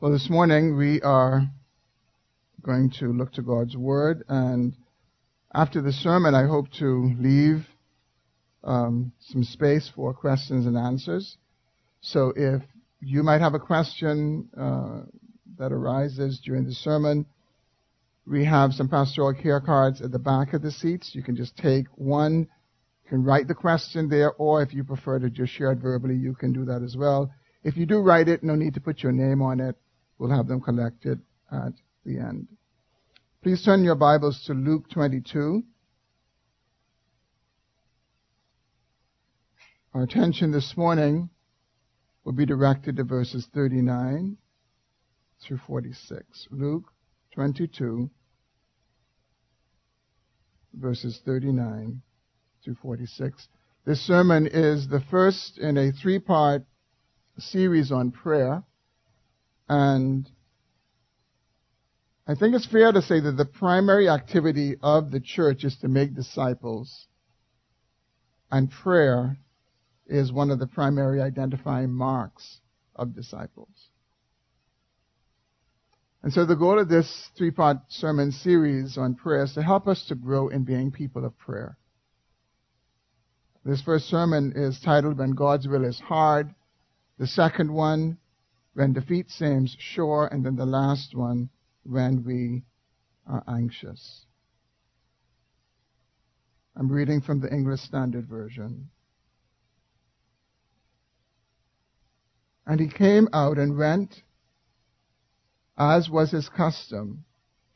Well, this morning we are going to look to God's Word, and after the sermon, I hope to leave um, some space for questions and answers. So if you might have a question uh, that arises during the sermon, we have some pastoral care cards at the back of the seats. You can just take one, you can write the question there, or if you prefer to just share it verbally, you can do that as well. If you do write it, no need to put your name on it. We'll have them collected at the end. Please turn your Bibles to Luke 22. Our attention this morning will be directed to verses 39 through 46. Luke 22, verses 39 through 46. This sermon is the first in a three part series on prayer. And I think it's fair to say that the primary activity of the church is to make disciples. And prayer is one of the primary identifying marks of disciples. And so the goal of this three-part sermon series on prayer is to help us to grow in being people of prayer. This first sermon is titled When God's Will is Hard. The second one, when defeat seems sure, and then the last one, when we are anxious. I'm reading from the English Standard Version. And he came out and went, as was his custom,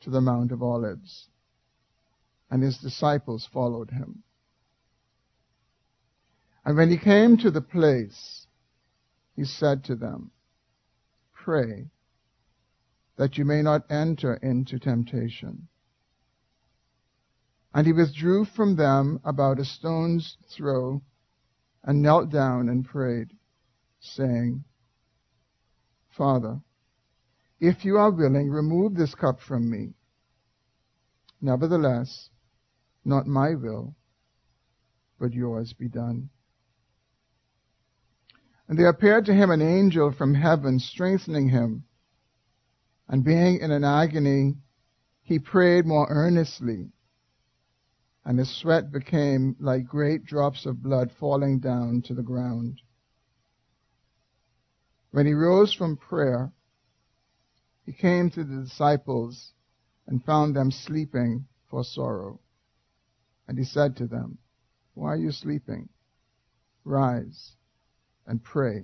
to the Mount of Olives, and his disciples followed him. And when he came to the place, he said to them, pray that you may not enter into temptation. And he withdrew from them about a stone's throw and knelt down and prayed, saying, Father, if you are willing, remove this cup from me. Nevertheless, not my will, but yours be done. And there appeared to him an angel from heaven, strengthening him. And being in an agony, he prayed more earnestly. And his sweat became like great drops of blood falling down to the ground. When he rose from prayer, he came to the disciples and found them sleeping for sorrow. And he said to them, Why are you sleeping? Rise and pray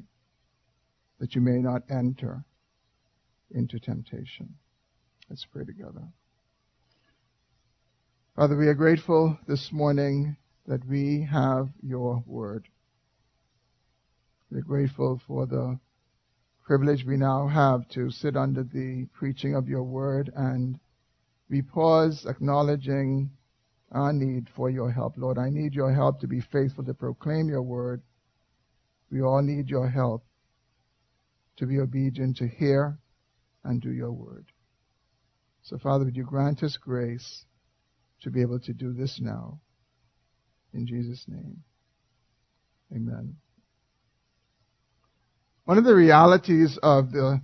that you may not enter into temptation. Let's pray together. Father, we are grateful this morning that we have your word. We're grateful for the privilege we now have to sit under the preaching of your word and we pause acknowledging our need for your help. Lord, I need your help to be faithful to proclaim your word we all need your help to be obedient to hear and do your word. So, Father, would you grant us grace to be able to do this now? In Jesus' name. Amen. One of the realities of the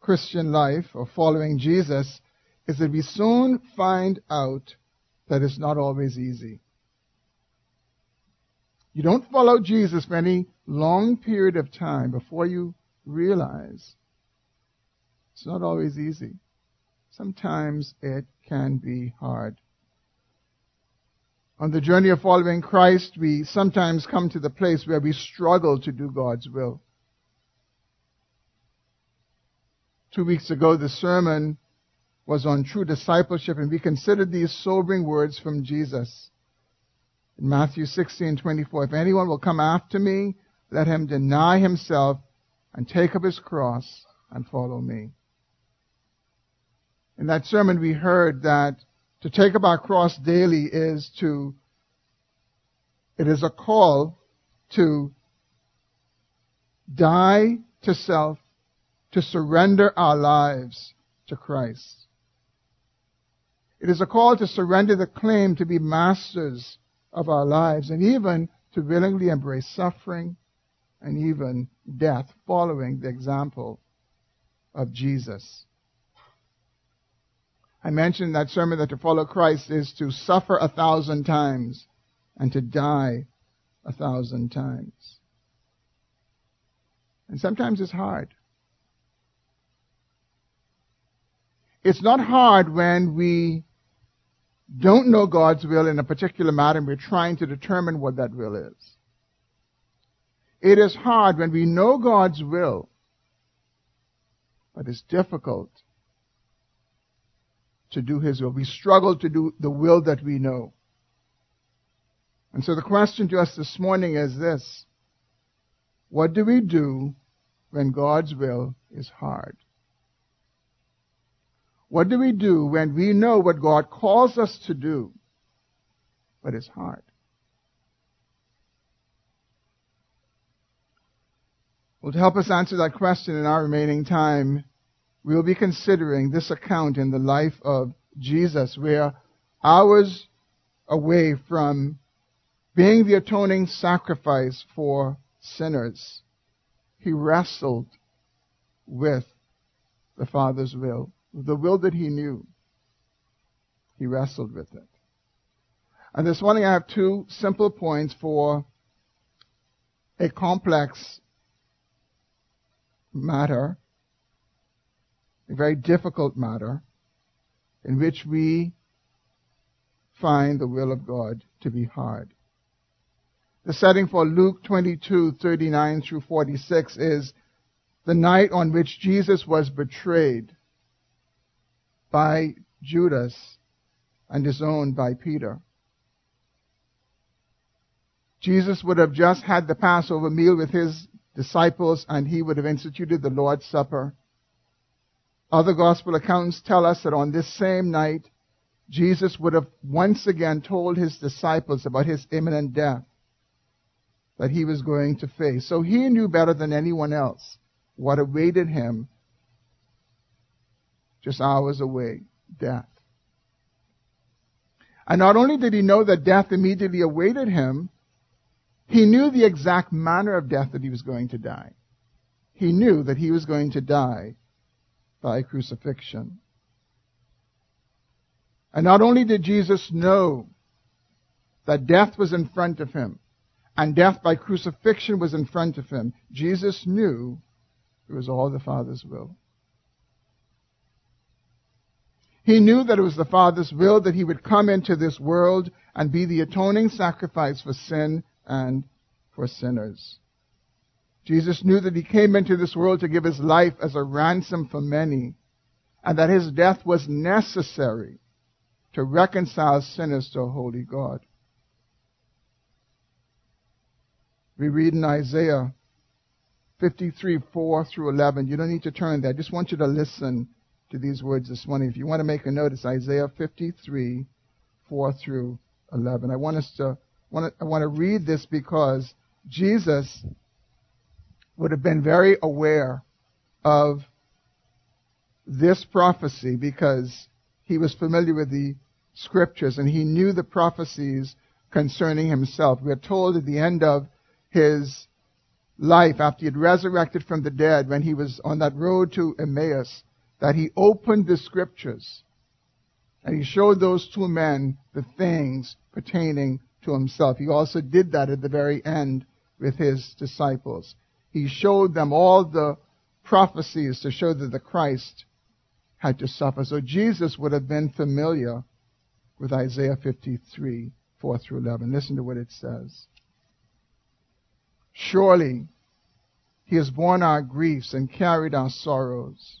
Christian life or following Jesus is that we soon find out that it's not always easy. You don't follow Jesus for any long period of time before you realize it's not always easy. Sometimes it can be hard. On the journey of following Christ, we sometimes come to the place where we struggle to do God's will. Two weeks ago, the sermon was on true discipleship, and we considered these sobering words from Jesus. In Matthew 16:24, if anyone will come after me, let him deny himself and take up his cross and follow me. In that sermon we heard that to take up our cross daily is to, it is a call to die to self, to surrender our lives to Christ. It is a call to surrender the claim to be masters of our lives and even to willingly embrace suffering and even death following the example of Jesus. I mentioned in that sermon that to follow Christ is to suffer a thousand times and to die a thousand times. And sometimes it's hard. It's not hard when we don't know God's will in a particular matter and we're trying to determine what that will is. It is hard when we know God's will, but it's difficult to do His will. We struggle to do the will that we know. And so the question to us this morning is this. What do we do when God's will is hard? What do we do when we know what God calls us to do, but it's hard? Well, to help us answer that question in our remaining time, we will be considering this account in the life of Jesus, where hours away from being the atoning sacrifice for sinners, he wrestled with the Father's will, the will that he knew. He wrestled with it. And this morning I have two simple points for a complex matter, a very difficult matter, in which we find the will of God to be hard. The setting for Luke 22, 39 through 46 is the night on which Jesus was betrayed by Judas and disowned by Peter. Jesus would have just had the Passover meal with his disciples and he would have instituted the Lord's Supper. Other gospel accounts tell us that on this same night, Jesus would have once again told his disciples about his imminent death that he was going to face. So he knew better than anyone else what awaited him just hours away death. And not only did he know that death immediately awaited him, he knew the exact manner of death that he was going to die. He knew that he was going to die by crucifixion. And not only did Jesus know that death was in front of him, and death by crucifixion was in front of him, Jesus knew it was all the Father's will. He knew that it was the Father's will that he would come into this world and be the atoning sacrifice for sin and for sinners. Jesus knew that he came into this world to give his life as a ransom for many, and that his death was necessary to reconcile sinners to a holy God. We read in Isaiah 53, 4 through 11. You don't need to turn there. I just want you to listen to these words this morning. If you want to make a note, it's Isaiah 53, 4 through 11. I want us to, want to, I want to read this because Jesus would have been very aware of this prophecy because he was familiar with the scriptures and he knew the prophecies concerning himself. We are told at the end of his life after he had resurrected from the dead when he was on that road to Emmaus that he opened the scriptures and he showed those two men the things pertaining to himself. He also did that at the very end with his disciples. He showed them all the prophecies to show that the Christ had to suffer. So Jesus would have been familiar with Isaiah 53, 4 through 11. Listen to what it says. Surely he has borne our griefs and carried our sorrows.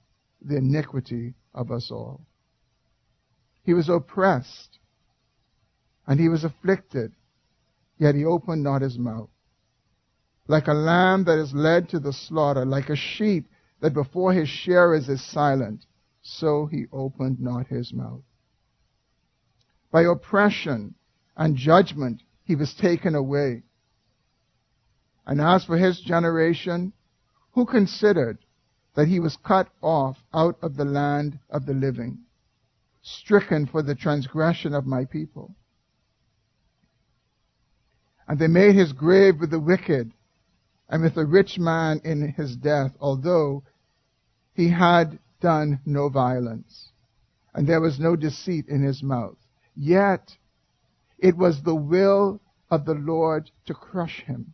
the iniquity of us all. He was oppressed and he was afflicted, yet he opened not his mouth. Like a lamb that is led to the slaughter, like a sheep that before his sharers is silent, so he opened not his mouth. By oppression and judgment he was taken away. And as for his generation, who considered that he was cut off out of the land of the living, stricken for the transgression of my people? And they made his grave with the wicked and with the rich man in his death, although he had done no violence, and there was no deceit in his mouth. Yet it was the will of the Lord to crush him.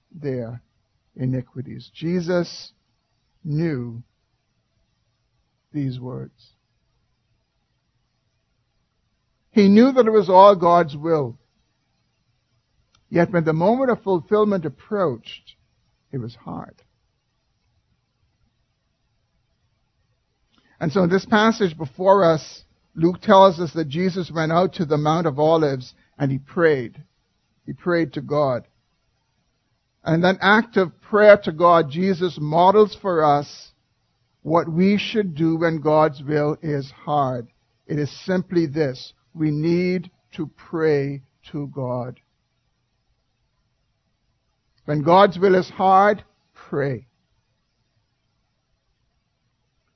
their iniquities. Jesus knew these words. He knew that it was all God's will. Yet when the moment of fulfillment approached, it was hard. And so in this passage before us, Luke tells us that Jesus went out to the Mount of Olives and he prayed. He prayed to God. And that act of prayer to God, Jesus models for us what we should do when God's will is hard. It is simply this. We need to pray to God. When God's will is hard, pray.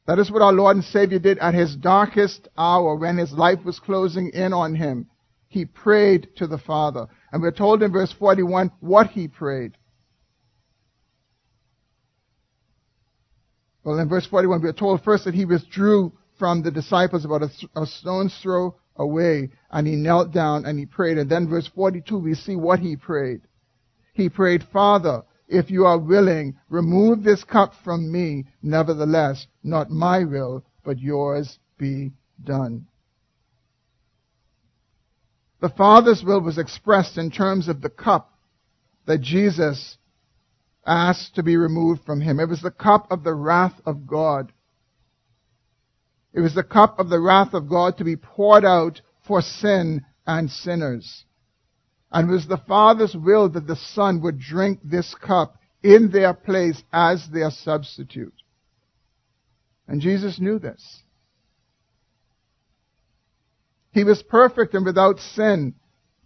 That is what our Lord and Savior did at his darkest hour when his life was closing in on him. He prayed to the Father. And we're told in verse 41 what he prayed. Well, in verse 41, we're told first that he withdrew from the disciples about a, a stone's throw away and he knelt down and he prayed. And then verse 42, we see what he prayed. He prayed, Father, if you are willing, remove this cup from me. Nevertheless, not my will, but yours be done. The Father's will was expressed in terms of the cup that Jesus asked to be removed from him. It was the cup of the wrath of God. It was the cup of the wrath of God to be poured out for sin and sinners. And it was the Father's will that the Son would drink this cup in their place as their substitute. And Jesus knew this. He was perfect and without sin,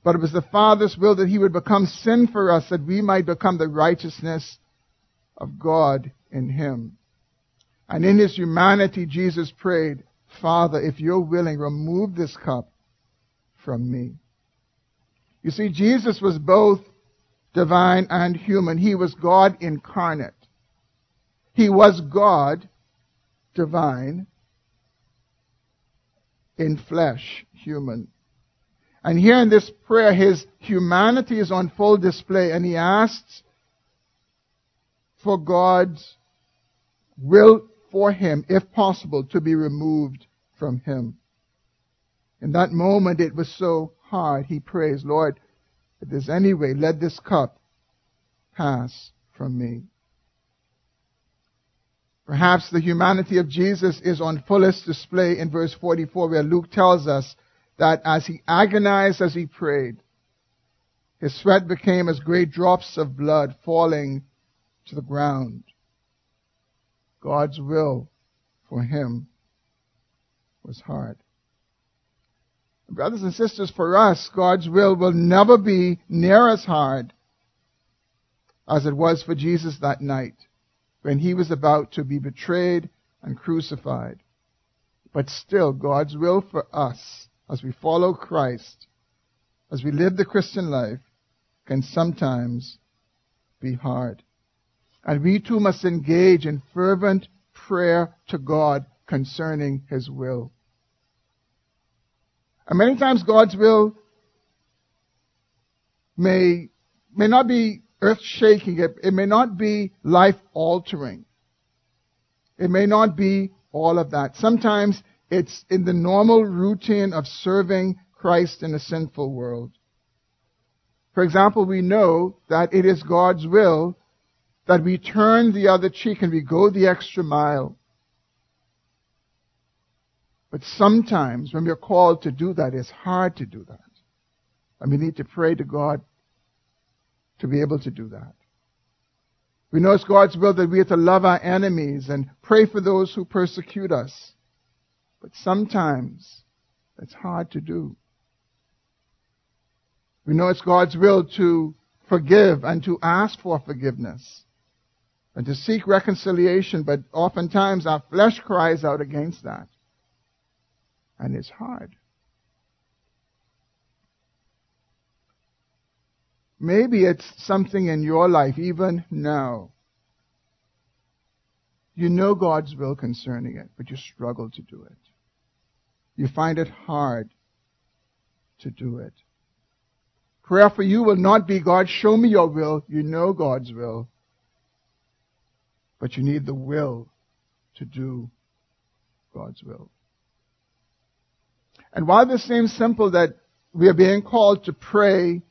but it was the Father's will that He would become sin for us that we might become the righteousness of God in Him. And in His humanity, Jesus prayed, Father, if you're willing, remove this cup from me. You see, Jesus was both divine and human. He was God incarnate. He was God, divine, in flesh, human. And here in this prayer, his humanity is on full display, and he asks for God's will for him, if possible, to be removed from him. In that moment, it was so hard, he prays, Lord, if there's any way, let this cup pass from me. Perhaps the humanity of Jesus is on fullest display in verse 44 where Luke tells us that as he agonized as he prayed, his sweat became as great drops of blood falling to the ground. God's will for him was hard. Brothers and sisters, for us, God's will will never be near as hard as it was for Jesus that night when he was about to be betrayed and crucified. But still, God's will for us, as we follow Christ, as we live the Christian life, can sometimes be hard. And we too must engage in fervent prayer to God concerning His will. And many times God's will may, may not be earth shaking. It, it may not be life altering. It may not be all of that. Sometimes it's in the normal routine of serving Christ in a sinful world. For example, we know that it is God's will that we turn the other cheek and we go the extra mile. But sometimes when we're called to do that, it's hard to do that. And we need to pray to God to be able to do that. We know it's God's will that we are to love our enemies and pray for those who persecute us. But sometimes it's hard to do. We know it's God's will to forgive and to ask for forgiveness and to seek reconciliation, but oftentimes our flesh cries out against that. And it's hard. Maybe it's something in your life, even now. You know God's will concerning it, but you struggle to do it. You find it hard to do it. Prayer for you will not be, God, show me your will. You know God's will. But you need the will to do God's will. And while this seems simple that we are being called to pray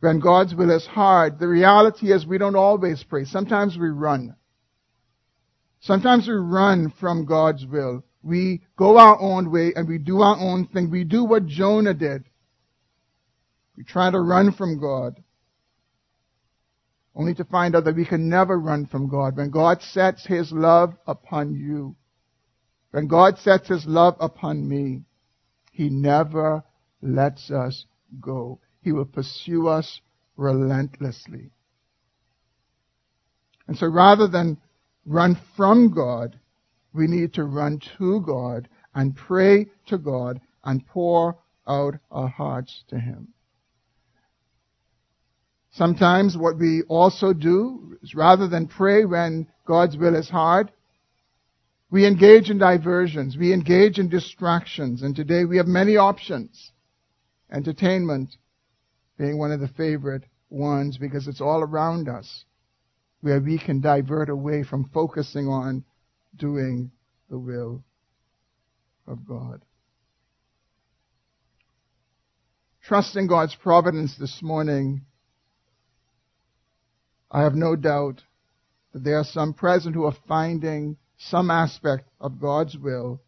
when God's will is hard, the reality is we don't always pray. Sometimes we run. Sometimes we run from God's will. We go our own way and we do our own thing. We do what Jonah did. We try to run from God. Only to find out that we can never run from God. When God sets His love upon you, when God sets His love upon me, He never lets us go. He will pursue us relentlessly. And so rather than run from God, we need to run to God and pray to God and pour out our hearts to Him. Sometimes what we also do is rather than pray when God's will is hard, we engage in diversions. We engage in distractions. And today we have many options. Entertainment, being one of the favorite ones because it's all around us where we can divert away from focusing on doing the will of God. Trusting God's providence this morning, I have no doubt that there are some present who are finding some aspect of God's will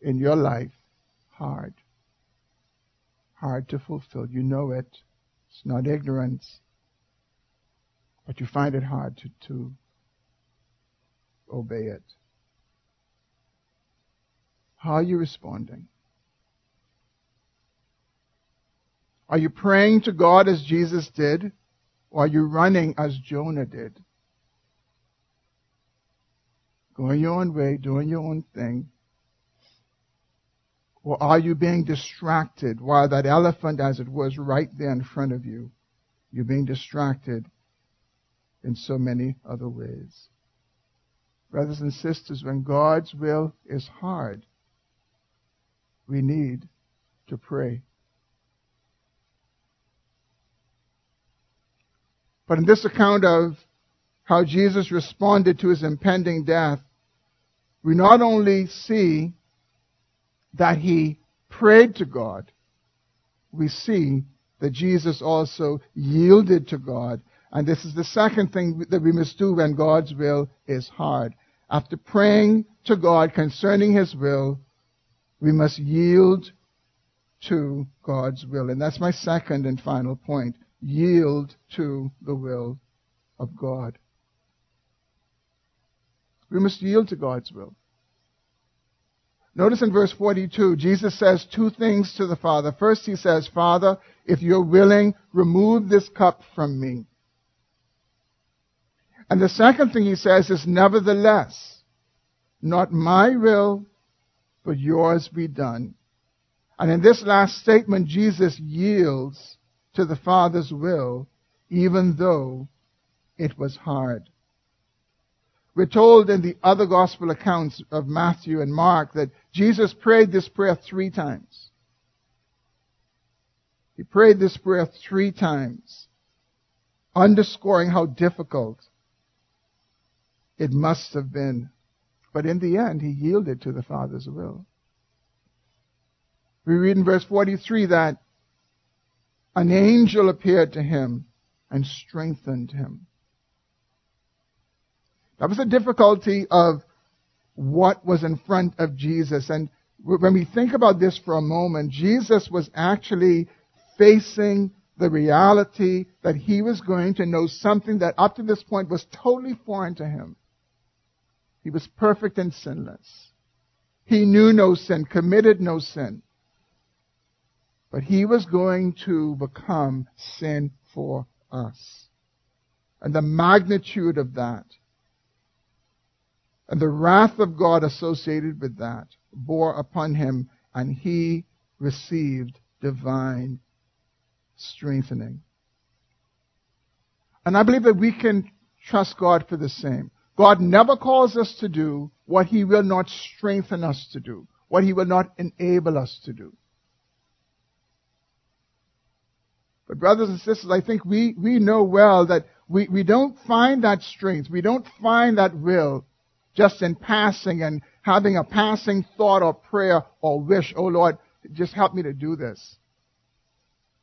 in your life hard hard to fulfill. You know it. It's not ignorance. But you find it hard to, to obey it. How are you responding? Are you praying to God as Jesus did? Or are you running as Jonah did? Going your own way, doing your own thing, or are you being distracted while that elephant, as it was right there in front of you, you're being distracted in so many other ways? Brothers and sisters, when God's will is hard, we need to pray. But in this account of how Jesus responded to his impending death, we not only see that he prayed to God, we see that Jesus also yielded to God. And this is the second thing that we must do when God's will is hard. After praying to God concerning His will, we must yield to God's will. And that's my second and final point. Yield to the will of God. We must yield to God's will. Notice in verse 42, Jesus says two things to the Father. First, he says, Father, if you're willing, remove this cup from me. And the second thing he says is, nevertheless, not my will, but yours be done. And in this last statement, Jesus yields to the Father's will, even though it was hard. We're told in the other gospel accounts of Matthew and Mark that Jesus prayed this prayer three times. He prayed this prayer three times. underscoring how difficult it must have been. But in the end, he yielded to the Father's will. We read in verse 43 that an angel appeared to him and strengthened him. That was the difficulty of what was in front of Jesus. And when we think about this for a moment, Jesus was actually facing the reality that he was going to know something that up to this point was totally foreign to him. He was perfect and sinless. He knew no sin, committed no sin. But he was going to become sin for us. And the magnitude of that and the wrath of God associated with that bore upon him, and he received divine strengthening. And I believe that we can trust God for the same. God never calls us to do what he will not strengthen us to do, what he will not enable us to do. But brothers and sisters, I think we, we know well that we, we don't find that strength, we don't find that will just in passing and having a passing thought or prayer or wish, oh Lord, just help me to do this.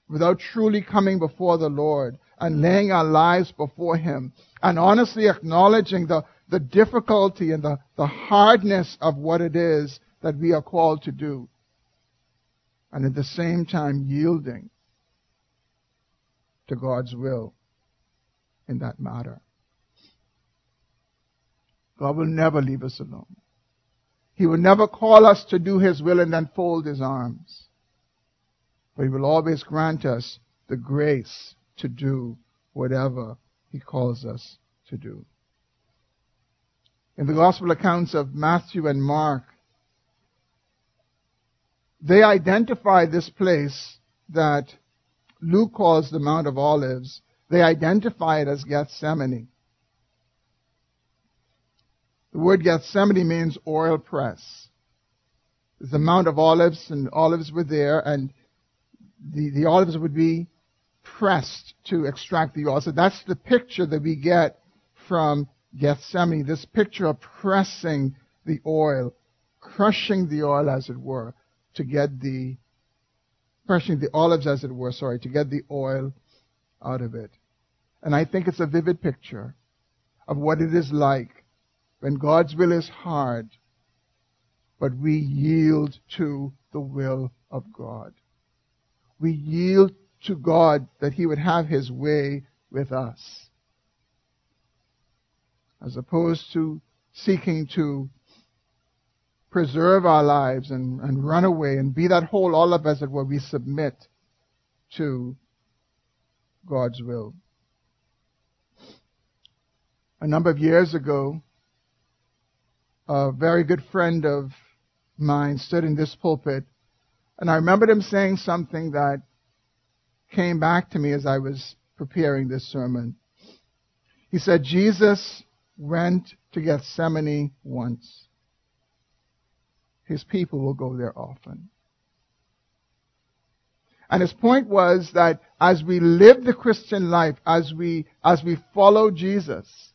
Without truly coming before the Lord and laying our lives before Him and honestly acknowledging the, the difficulty and the, the hardness of what it is that we are called to do. And at the same time yielding to God's will in that matter. God will never leave us alone. He will never call us to do His will and then fold His arms. But He will always grant us the grace to do whatever He calls us to do. In the Gospel accounts of Matthew and Mark, they identify this place that Luke calls the Mount of Olives. They identify it as Gethsemane. The word Gethsemane means oil press. The Mount of Olives, and olives were there, and the, the olives would be pressed to extract the oil. So that's the picture that we get from Gethsemane, this picture of pressing the oil, crushing the oil as it were, to get the, crushing the olives as it were, sorry, to get the oil out of it. And I think it's a vivid picture of what it is like when God's will is hard, but we yield to the will of God. We yield to God that He would have His way with us. As opposed to seeking to preserve our lives and, and run away and be that whole olive as it were, we submit to God's will. A number of years ago, a very good friend of mine stood in this pulpit, and I remembered him saying something that came back to me as I was preparing this sermon. He said, Jesus went to Gethsemane once. His people will go there often. And his point was that as we live the Christian life, as we, as we follow Jesus,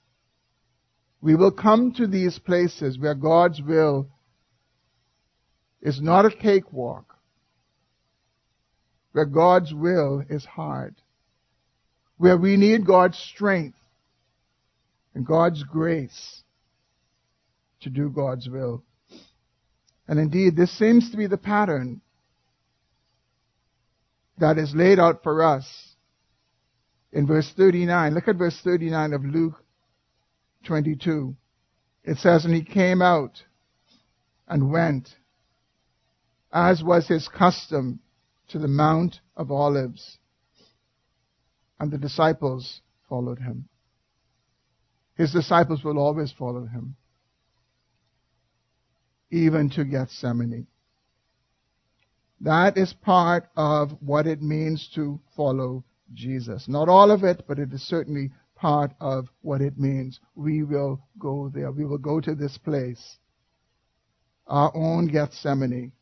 we will come to these places where God's will is not a cakewalk, where God's will is hard, where we need God's strength and God's grace to do God's will. And indeed, this seems to be the pattern that is laid out for us in verse 39. Look at verse 39 of Luke 22. It says, And he came out and went, as was his custom, to the Mount of Olives. And the disciples followed him. His disciples will always follow him, even to Gethsemane. That is part of what it means to follow Jesus. Not all of it, but it is certainly part of what it means. We will go there. We will go to this place, our own Gethsemane,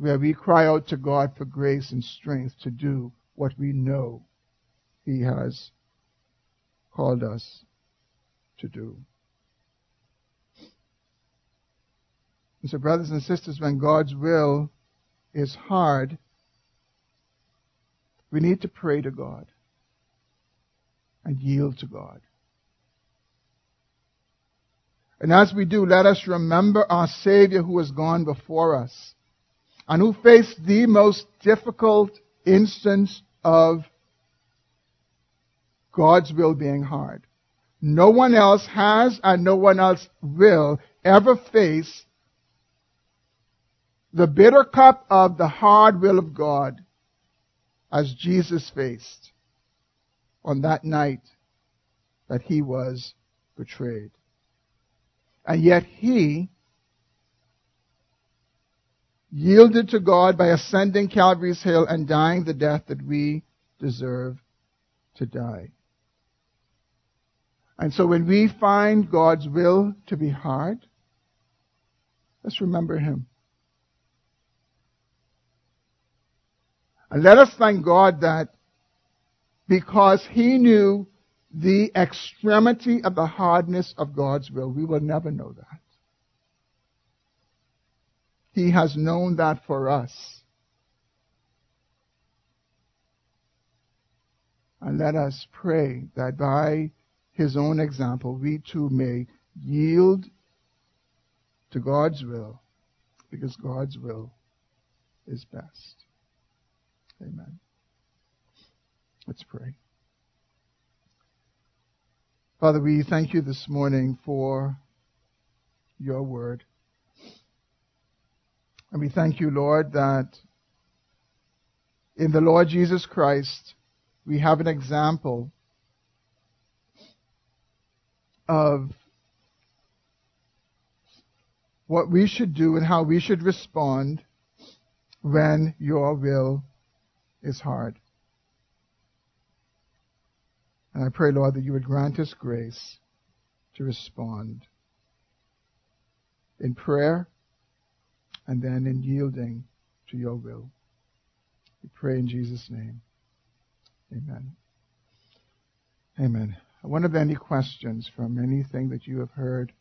where we cry out to God for grace and strength to do what we know He has called us to do. And so, brothers and sisters, when God's will is hard, we need to pray to God and yield to God. And as we do, let us remember our Savior who has gone before us and who faced the most difficult instance of God's will being hard. No one else has and no one else will ever face the bitter cup of the hard will of God as Jesus faced on that night that he was betrayed. And yet he yielded to God by ascending Calvary's hill and dying the death that we deserve to die. And so when we find God's will to be hard, let's remember him. And let us thank God that because he knew the extremity of the hardness of God's will, we will never know that. He has known that for us. And let us pray that by his own example, we too may yield to God's will because God's will is best. Amen. Let's pray. Father, we thank you this morning for your word. And we thank you, Lord, that in the Lord Jesus Christ, we have an example of what we should do and how we should respond when your will is hard. And I pray, Lord, that you would grant us grace to respond in prayer and then in yielding to your will. We pray in Jesus' name. Amen. Amen. I wonder if any questions from anything that you have heard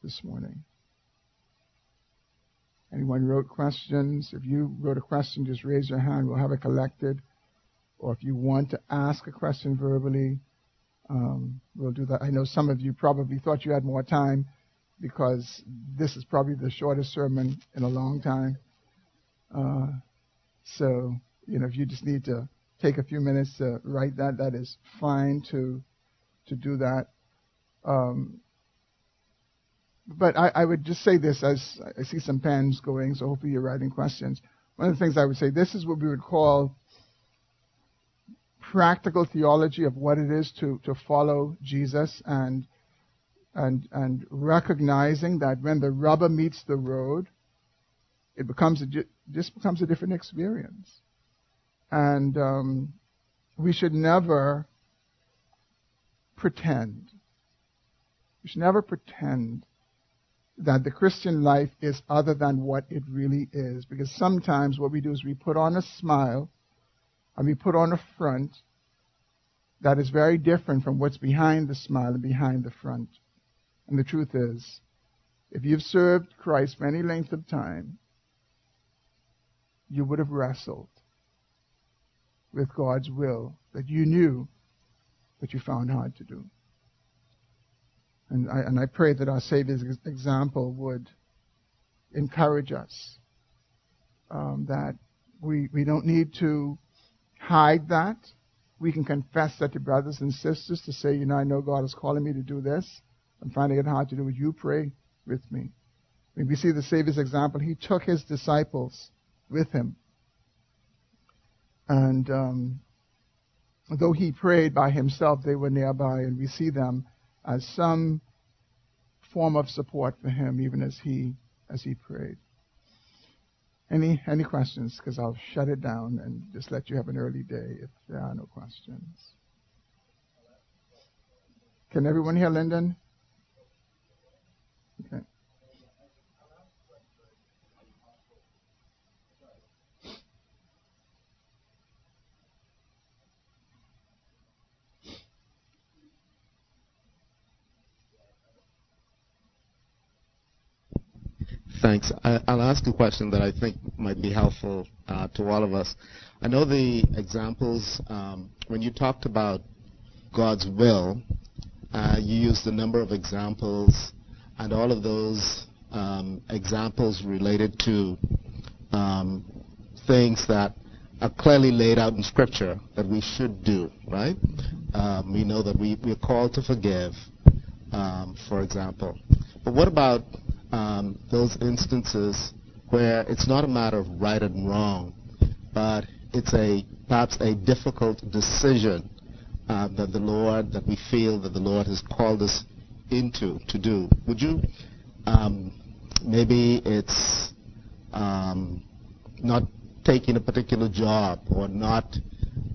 this morning. Anyone wrote questions? If you wrote a question, just raise your hand. We'll have it collected. Or if you want to ask a question verbally, um, we'll do that. I know some of you probably thought you had more time because this is probably the shortest sermon in a long time. Uh, so, you know, if you just need to take a few minutes to write that, that is fine to to do that. Um, but I, I, would just say this as I see some pens going, so hopefully you're writing questions. One of the things I would say, this is what we would call practical theology of what it is to, to follow Jesus and, and, and recognizing that when the rubber meets the road, it becomes a, just becomes a different experience. And um, we should never pretend. We should never pretend that the Christian life is other than what it really is. Because sometimes what we do is we put on a smile and we put on a front that is very different from what's behind the smile and behind the front. And the truth is, if you've served Christ for any length of time, you would have wrestled with God's will that you knew but you found hard to do. And I, and I pray that our Savior's example would encourage us um, that we, we don't need to hide that. We can confess that to brothers and sisters to say, you know, I know God is calling me to do this. I'm finding it hard to do it. You pray with me. When we see the Savior's example, he took his disciples with him. And um, though he prayed by himself, they were nearby, and we see them as some form of support for him, even as he as he prayed. Any any questions? Because I'll shut it down and just let you have an early day if there are no questions. Can everyone hear Lyndon? Okay. Thanks. I, will ask a question that I think might be helpful uh, to all of us. I know the examples, um, when you talked about God's will, uh, you used a number of examples and all of those um, examples related to um, things that are clearly laid out in Scripture that we should do, right? Um, we know that we, we're called to forgive, um, for example. But what about um, those instances where it's not a matter of right and wrong, but it's a perhaps a difficult decision uh, that the Lord, that we feel that the Lord has called us into to do. Would you, um, maybe it's um, not taking a particular job or not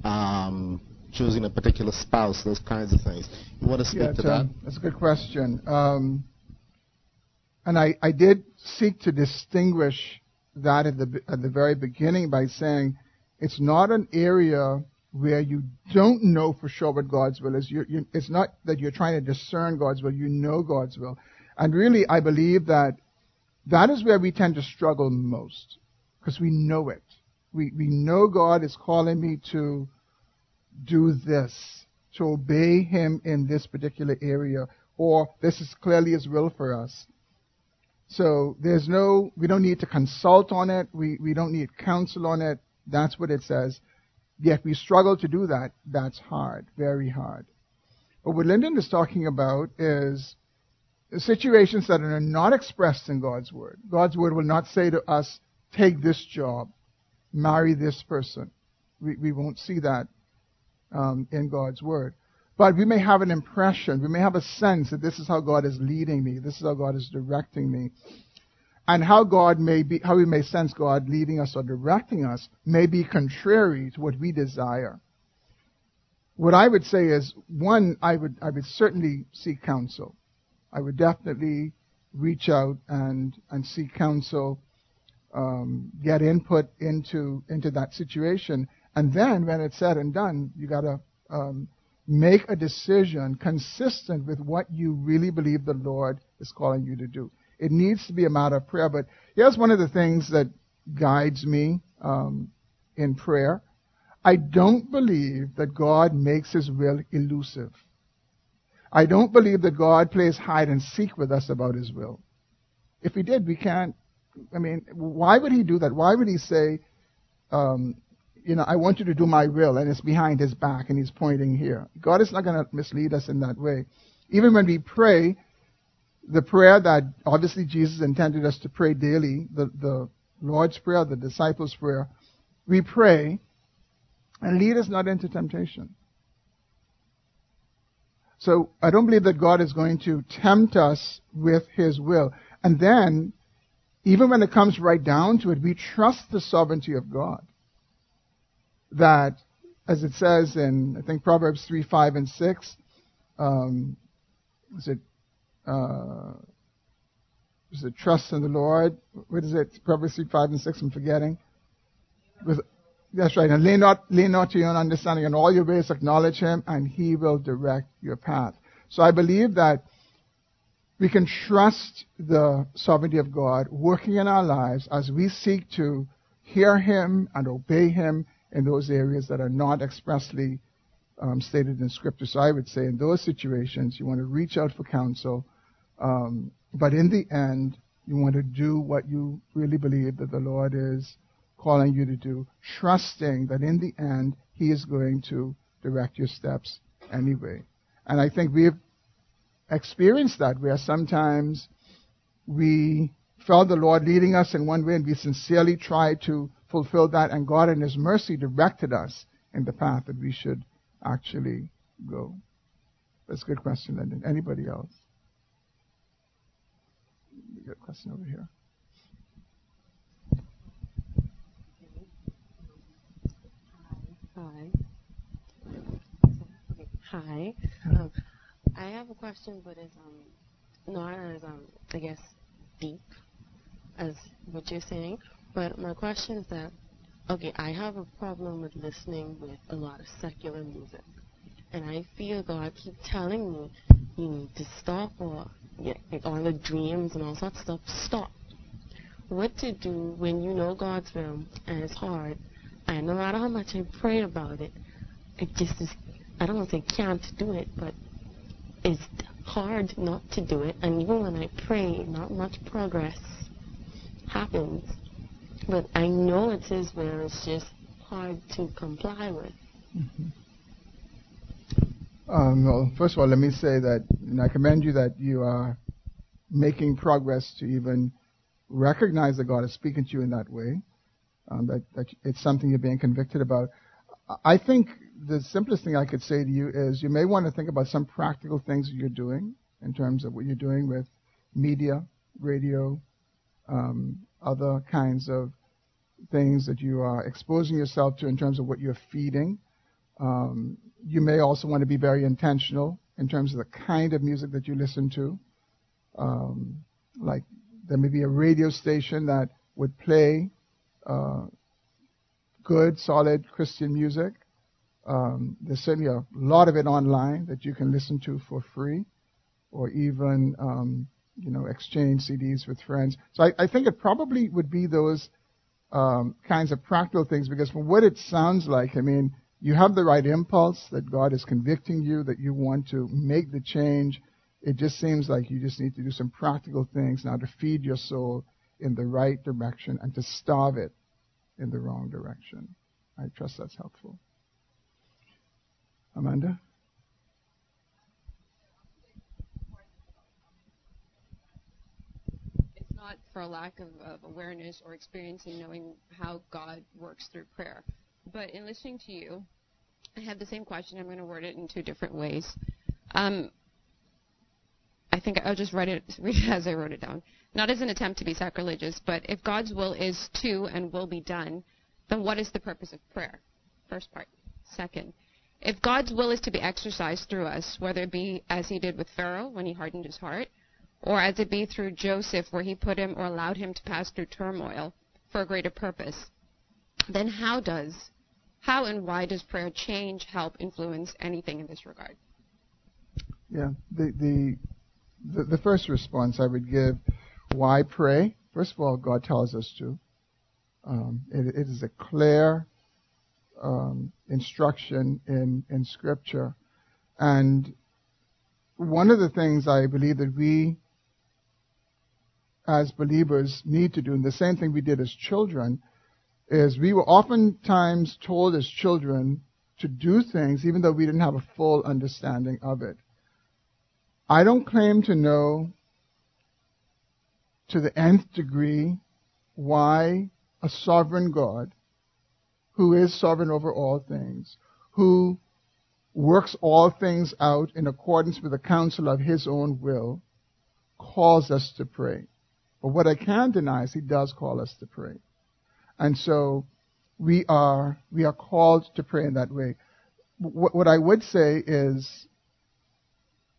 um, choosing a particular spouse, those kinds of things. You want to speak yeah, to that? that's a good question. Um, and I, I did seek to distinguish that at the, at the very beginning by saying it's not an area where you don't know for sure what God's will is. You, you, it's not that you're trying to discern God's will, you know God's will. And really, I believe that that is where we tend to struggle most because we know it. We, we know God is calling me to do this, to obey Him in this particular area, or this is clearly His will for us. So there's no, we don't need to consult on it. We, we don't need counsel on it. That's what it says. Yet we struggle to do that. That's hard, very hard. But what Lyndon is talking about is situations that are not expressed in God's Word. God's Word will not say to us, take this job, marry this person. We, we won't see that um, in God's Word. But we may have an impression, we may have a sense that this is how God is leading me, this is how God is directing me. And how God may be, how we may sense God leading us or directing us may be contrary to what we desire. What I would say is, one, I would, I would certainly seek counsel. I would definitely reach out and, and seek counsel, um, get input into, into that situation. And then when it's said and done, you gotta, um, make a decision consistent with what you really believe the Lord is calling you to do. It needs to be a matter of prayer. But here's one of the things that guides me um, in prayer. I don't believe that God makes His will elusive. I don't believe that God plays hide and seek with us about His will. If He did, we can't. I mean, why would He do that? Why would He say, um, you know, I want you to do my will, and it's behind his back, and he's pointing here. God is not going to mislead us in that way. Even when we pray, the prayer that obviously Jesus intended us to pray daily, the, the Lord's Prayer, the disciples' prayer, we pray, and lead us not into temptation. So I don't believe that God is going to tempt us with his will. And then, even when it comes right down to it, we trust the sovereignty of God that, as it says in, I think, Proverbs 3, 5, and 6, um, is it, uh, is it trust in the Lord? What is it? Proverbs 3, 5, and 6, I'm forgetting. With, that's right. And lean not, lean not to your own understanding. In all your ways acknowledge Him, and He will direct your path. So I believe that we can trust the sovereignty of God working in our lives as we seek to hear Him and obey Him in those areas that are not expressly um, stated in Scripture. So I would say in those situations, you want to reach out for counsel, um, but in the end, you want to do what you really believe that the Lord is calling you to do, trusting that in the end, He is going to direct your steps anyway. And I think we've experienced that where sometimes we felt the Lord leading us in one way and we sincerely tried to fulfill that, and God in His mercy directed us in the path that we should actually go. That's a good question, Lyndon. Anybody else? We got a question over here. Hi. Hi. Um, I have a question, but it's um, not as um, I guess deep as what you're saying. But my question is that, okay, I have a problem with listening with a lot of secular music. And I feel God keep telling me, you need to stop or yeah, all the dreams and all that stuff, stop. what to do when you know God's will and it's hard. And no matter how much I pray about it, it just is, I don't want to say can't do it, but it's hard not to do it. And even when I pray, not much progress happens. But I know it's His will, it's just hard to comply with. Mm-hmm. Um, well, first of all, let me say that I commend you that you are making progress to even recognize that God is speaking to you in that way, um, that, that it's something you're being convicted about. I think the simplest thing I could say to you is you may want to think about some practical things that you're doing in terms of what you're doing with media, radio, um, other kinds of things that you are exposing yourself to in terms of what you're feeding. Um, you may also want to be very intentional in terms of the kind of music that you listen to. Um, like there may be a radio station that would play uh, good, solid Christian music. Um, there's certainly a lot of it online that you can listen to for free, or even um, you know exchange CDs with friends. So I, I think it probably would be those um, kinds of practical things because from what it sounds like, I mean, you have the right impulse that God is convicting you that you want to make the change. It just seems like you just need to do some practical things now to feed your soul in the right direction and to starve it in the wrong direction. I trust that's helpful. Amanda? It's not for a lack of, of awareness or experience in knowing how God works through prayer. But in listening to you, I have the same question. I'm going to word it in two different ways. Um, I think I'll just write it, read it as I wrote it down. Not as an attempt to be sacrilegious, but if God's will is to and will be done, then what is the purpose of prayer? First part. Second, if God's will is to be exercised through us, whether it be as he did with Pharaoh when he hardened his heart, or as it be through Joseph where he put him or allowed him to pass through turmoil for a greater purpose, then how does, how and why does prayer change, help, influence anything in this regard? Yeah, the, the, the, the first response I would give, why pray? First of all, God tells us to. Um, it, it is a clear um, instruction in, in Scripture. And one of the things I believe that we as believers need to do, and the same thing we did as children, is we were oftentimes told as children to do things even though we didn't have a full understanding of it. I don't claim to know to the nth degree why a sovereign God who is sovereign over all things, who works all things out in accordance with the counsel of his own will, calls us to pray. But what I can deny is he does call us to pray. And so we are, we are called to pray in that way. What, what I would say is,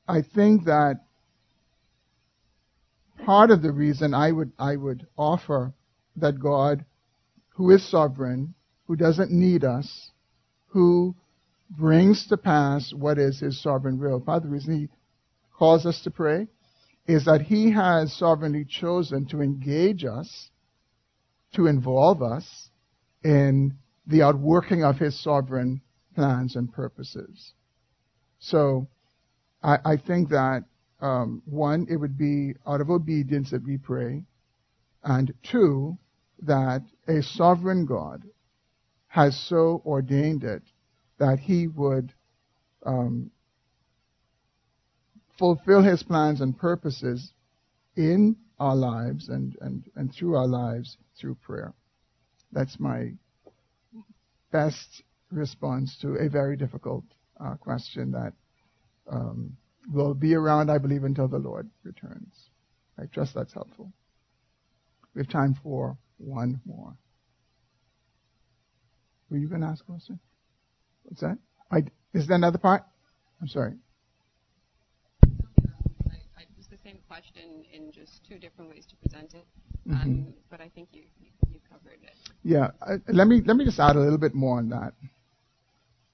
I think that part of the reason I would, I would offer that God, who is sovereign, who doesn't need us, who brings to pass what is his sovereign will. Part of the reason he calls us to pray is that he has sovereignly chosen to engage us, to involve us in the outworking of his sovereign plans and purposes. So I, I think that um, one, it would be out of obedience that we pray, and two, that a sovereign God has so ordained it that he would um, fulfill his plans and purposes in our lives and, and, and through our lives through prayer. That's my best response to a very difficult uh, question that um, will be around, I believe, until the Lord returns. I trust that's helpful. We have time for one more. Were you going to ask a question? What's that? I, is there another part? I'm sorry. It's the same question in just two different ways to present it, um, mm-hmm. but I think you, you, you covered it. Yeah, uh, let me let me just add a little bit more on that.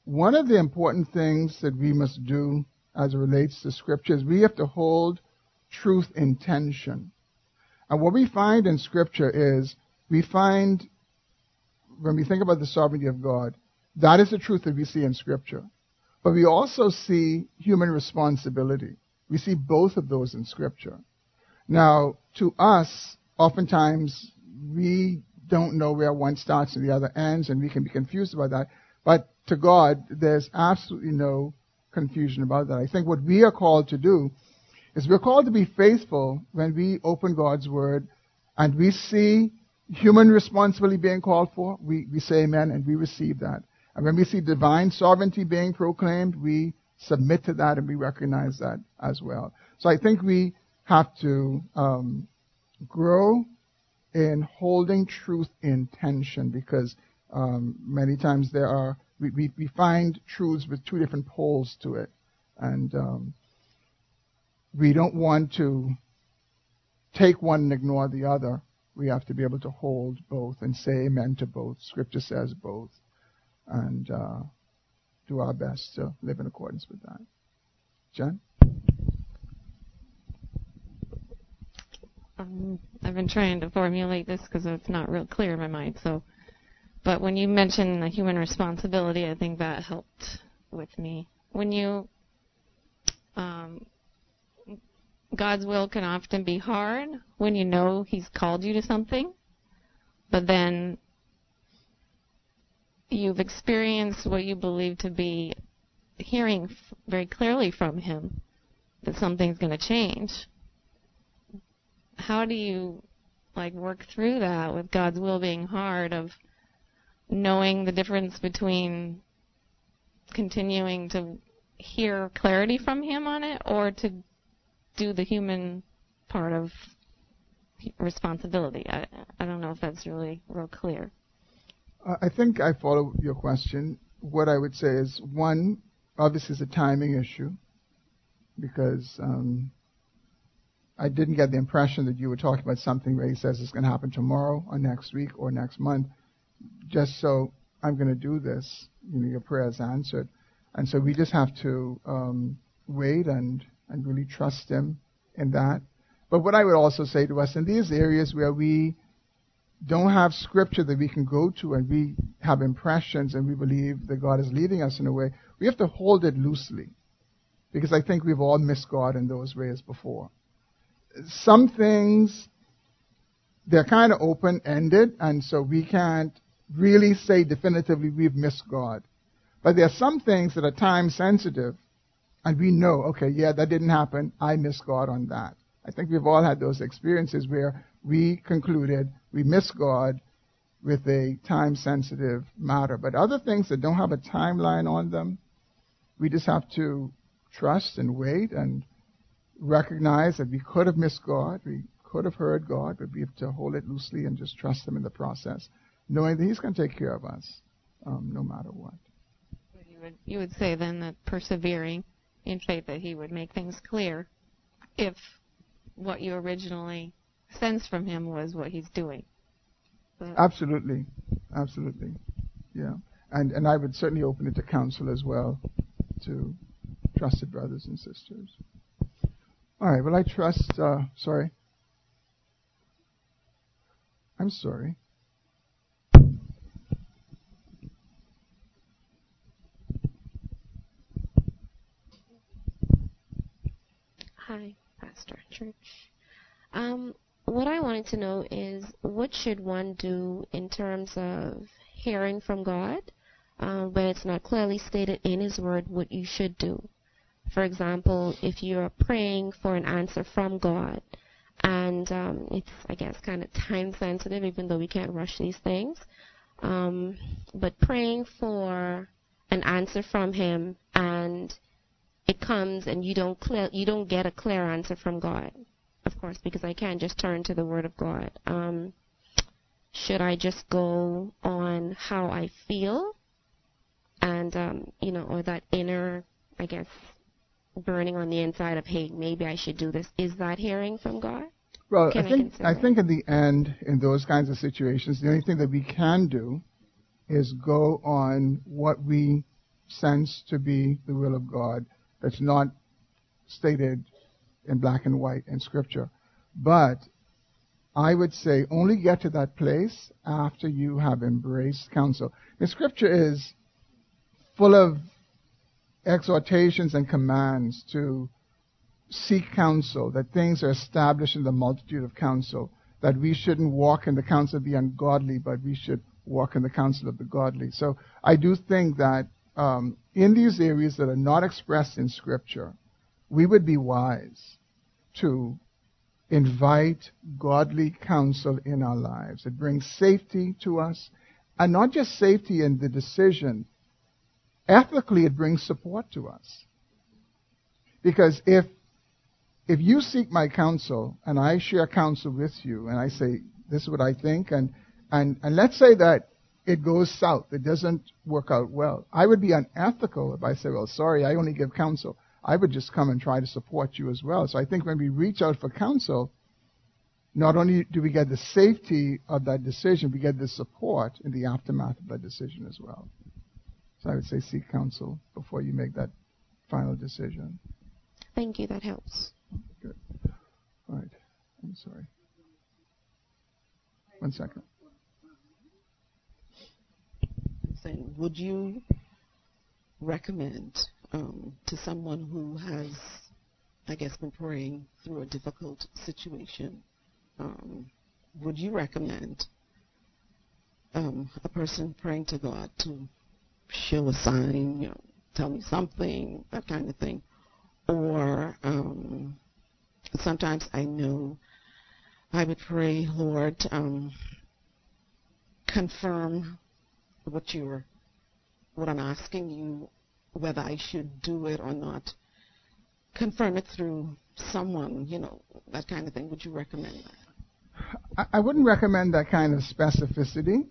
One of the important things that we must do as it relates to scripture is we have to hold truth in tension. And what we find in Scripture is we find, when we think about the sovereignty of God, that is the truth that we see in Scripture. But we also see human responsibility. We see both of those in Scripture. Now, to us, oftentimes, we don't know where one starts and the other ends, and we can be confused about that. But to God, there's absolutely no confusion about that. I think what we are called to do is we're called to be faithful when we open God's Word and we see human responsibility being called for, we, we say amen and we receive that. And when we see divine sovereignty being proclaimed, we submit to that and we recognize that as well. So I think we have to um, grow in holding truth in tension because um, many times there are we, we, we, find truths with two different poles to it, and um, we don't want to take one and ignore the other. We have to be able to hold both and say amen to both. Scripture says both, and uh, do our best to live in accordance with that. Jen. Um, I've been trying to formulate this because it's not real clear in my mind. So, but when you mentioned the human responsibility, I think that helped with me. When you, um, God's will can often be hard when you know He's called you to something, but then you've experienced what you believe to be hearing very clearly from Him that something's going to change how do you like work through that with God's will being hard of knowing the difference between continuing to hear clarity from him on it or to do the human part of responsibility. I, I don't know if that's really real clear. I think I follow your question. What I would say is one, obviously, is a timing issue because um, I didn't get the impression that you were talking about something where he says it's going to happen tomorrow or next week or next month. Just so I'm going to do this, you know, your prayer is answered. And so we just have to um, wait and, and really trust him in that. But what I would also say to us in these areas where we don't have scripture that we can go to and we have impressions and we believe that God is leading us in a way, we have to hold it loosely. Because I think we've all missed God in those ways before some things they're kind of open ended, and so we can't really say definitively we've missed God. But there are some things that are time sensitive, and we know, okay, yeah, that didn't happen. I missed God on that. I think we've all had those experiences where we concluded we miss God with a time sensitive matter. But other things that don't have a timeline on them, we just have to trust and wait and recognize that we could have missed God, we could have heard God, but we have to hold it loosely and just trust Him in the process, knowing that He's going to take care of us um, no matter what. You would, you would say then that persevering in faith that He would make things clear if what you originally sensed from Him was what He's doing. But absolutely, absolutely, yeah. And and I would certainly open it to counsel as well, to trusted brothers and sisters. All right, well, I trust. Uh, sorry. I'm sorry. Hi, Pastor Church. Um, what I wanted to know is what should one do in terms of hearing from God uh, when it's not clearly stated in His Word what you should do? For example, if you're praying for an answer from God, and um, it's, I guess, kind of time sensitive, even though we can't rush these things. Um, but praying for an answer from Him, and it comes, and you don't clear, you don't get a clear answer from God, of course, because I can't just turn to the Word of God. Um, should I just go on how I feel, and um, you know, or that inner, I guess, burning on the inside of, hey, maybe I should do this. Is that hearing from God? Well, Can I think I, I think in the end, in those kinds of situations, the only thing that we can do is go on what we sense to be the will of God. That's not stated in black and white in Scripture. But I would say only get to that place after you have embraced counsel. The scripture is full of exhortations and commands to seek counsel, that things are established in the multitude of counsel, that we shouldn't walk in the counsel of the ungodly, but we should walk in the counsel of the godly. So I do think that um, in these areas that are not expressed in Scripture, we would be wise to invite godly counsel in our lives. It brings safety to us, and not just safety in the decision. Ethically, it brings support to us. Because if if you seek my counsel and I share counsel with you and I say, this is what I think, and, and, and let's say that it goes south, it doesn't work out well, I would be unethical if I say, well, sorry, I only give counsel. I would just come and try to support you as well. So I think when we reach out for counsel, not only do we get the safety of that decision, we get the support in the aftermath of that decision as well. So I would say seek counsel before you make that final decision. Thank you. That helps. Good. All right. I'm sorry. One second. Saying, would you recommend um, to someone who has, I guess, been praying through a difficult situation? Um, would you recommend um, a person praying to God to show a sign, you know, tell me something, that kind of thing, or um, sometimes I know I would pray, Lord, um, confirm what you're, what I'm asking you, whether I should do it or not. Confirm it through someone, you know, that kind of thing. Would you recommend that? I, wouldn't recommend that kind of specificity.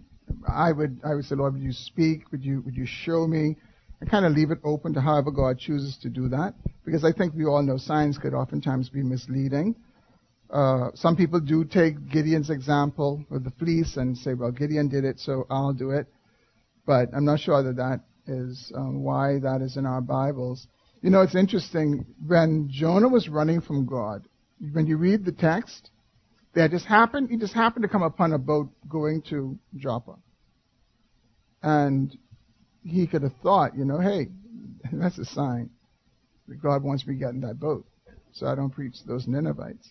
I would, I would say, Lord, would you speak? Would you, would you show me? and kind of leave it open to however God chooses to do that. Because I think we all know signs could oftentimes be misleading. Uh, some people do take Gideon's example with the fleece and say, well, Gideon did it, so I'll do it. But I'm not sure that that is um, why that is in our Bibles. You know, it's interesting. When Jonah was running from God, when you read the text, that just happened, he just happened to come upon a boat going to Joppa. And he could have thought, you know, hey, that's a sign that God wants me to get in that boat, so I don't preach those Ninevites.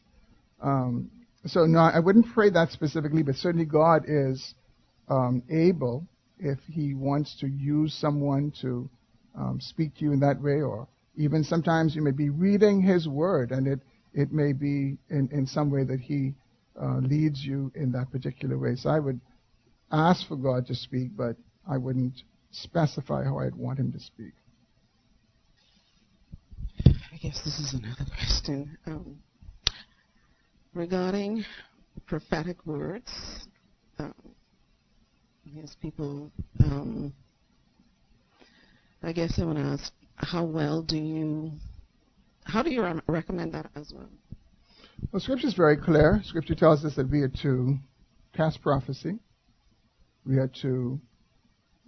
Um, so no, I wouldn't pray that specifically, but certainly God is um, able, if He wants to use someone to um, speak to you in that way, or even sometimes you may be reading His Word, and it it may be in, in some way that He uh, leads you in that particular way. So I would ask for God to speak, but I wouldn't specify how I'd want him to speak. I guess this is another question. Um, regarding prophetic words, I guess people, um, I guess I want to ask, how well do you, how do you re- recommend that as well? Well, Scripture is very clear. Scripture tells us that we are to cast prophecy. We are to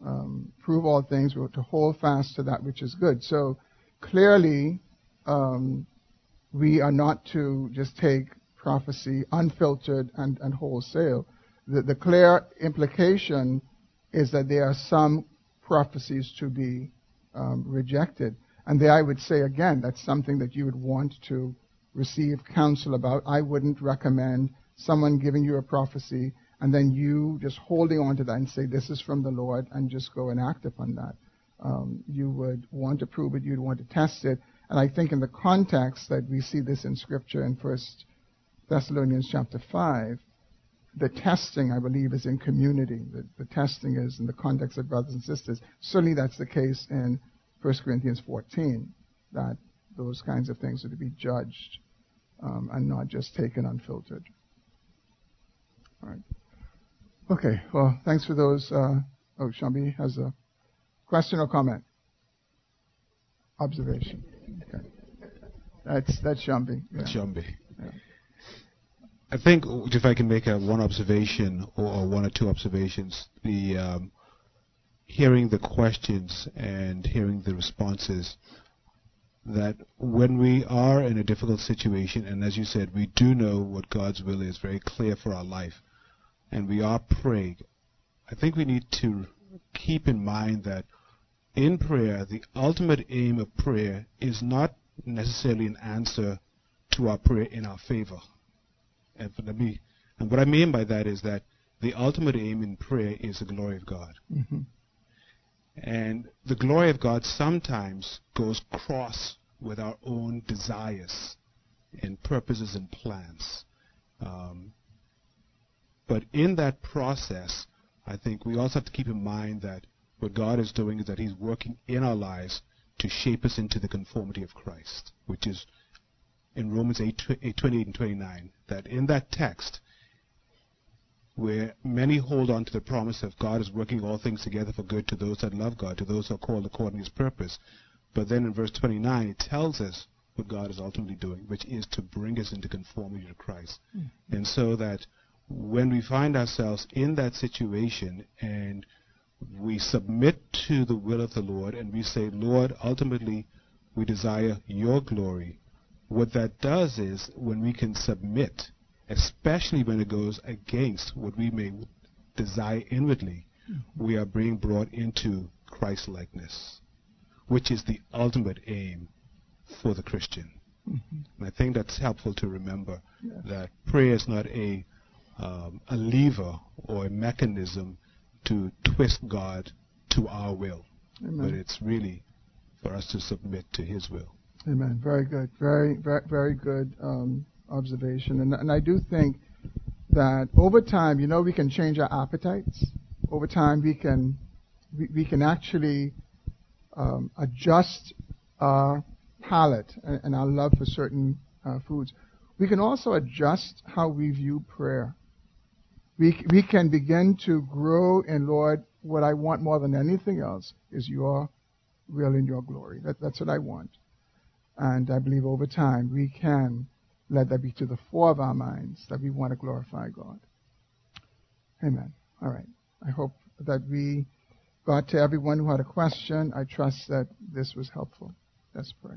um, prove all things, but to hold fast to that which is good. So clearly, um, we are not to just take prophecy unfiltered and, and wholesale. The, the clear implication is that there are some prophecies to be um, rejected. And there I would say again, that's something that you would want to receive counsel about. I wouldn't recommend someone giving you a prophecy and then you just holding on to that and say, this is from the Lord, and just go and act upon that. Um, you would want to prove it, you'd want to test it. And I think in the context that we see this in Scripture in First Thessalonians chapter 5, the testing, I believe, is in community. The, the testing is in the context of brothers and sisters. Certainly that's the case in 1 Corinthians 14, that those kinds of things are to be judged um, and not just taken unfiltered. All right. Okay, well, thanks for those. Uh, oh, Shambi has a question or comment? Observation. Okay. That's, that's Shambi. Yeah. That's Shambi. Yeah. I think if I can make a one observation or, one or two observations, the um, hearing the questions and hearing the responses, that when we are in a difficult situation, and as you said, we do know what God's will is very clear for our life, and we are praying, I think we need to keep in mind that in prayer, the ultimate aim of prayer is not necessarily an answer to our prayer in our favor. And, let me, and what I mean by that is that the ultimate aim in prayer is the glory of God. Mm-hmm. And the glory of God sometimes goes cross with our own desires and purposes and plans. Um, but in that process, I think we also have to keep in mind that what God is doing is that He's working in our lives to shape us into the conformity of Christ, which is in Romans 8, 8 28 and 29. That in that text, where many hold on to the promise of God is working all things together for good to those that love God, to those who are called according to his purpose. But then in verse 29, it tells us what God is ultimately doing, which is to bring us into conformity to Christ. Mm-hmm. And so that when we find ourselves in that situation and we submit to the will of the Lord and we say, Lord, ultimately we desire your glory, what that does is when we can submit especially when it goes against what we may desire inwardly, mm-hmm. we are being brought into Christ likeness, which is the ultimate aim for the Christian. Mm-hmm. And I think that's helpful to remember that prayer is not a um, a lever or a mechanism to twist God to our will, Amen. but it's really for us to submit to His will. Amen. Very good. Very, very, very good um, observation. And, and I do think that over time, you know, we can change our appetites. Over time, we can we, we can actually um, adjust our palate and, and, our love for certain uh, foods. We can also adjust how we view prayer. We we can begin to grow in Lord. What I want more than anything else is Your will and Your glory. That, that's what I want. And I believe over time we can let that be to the fore of our minds that we want to glorify God. Amen. All right. I hope that we got to everyone who had a question. I trust that this was helpful. Let's pray.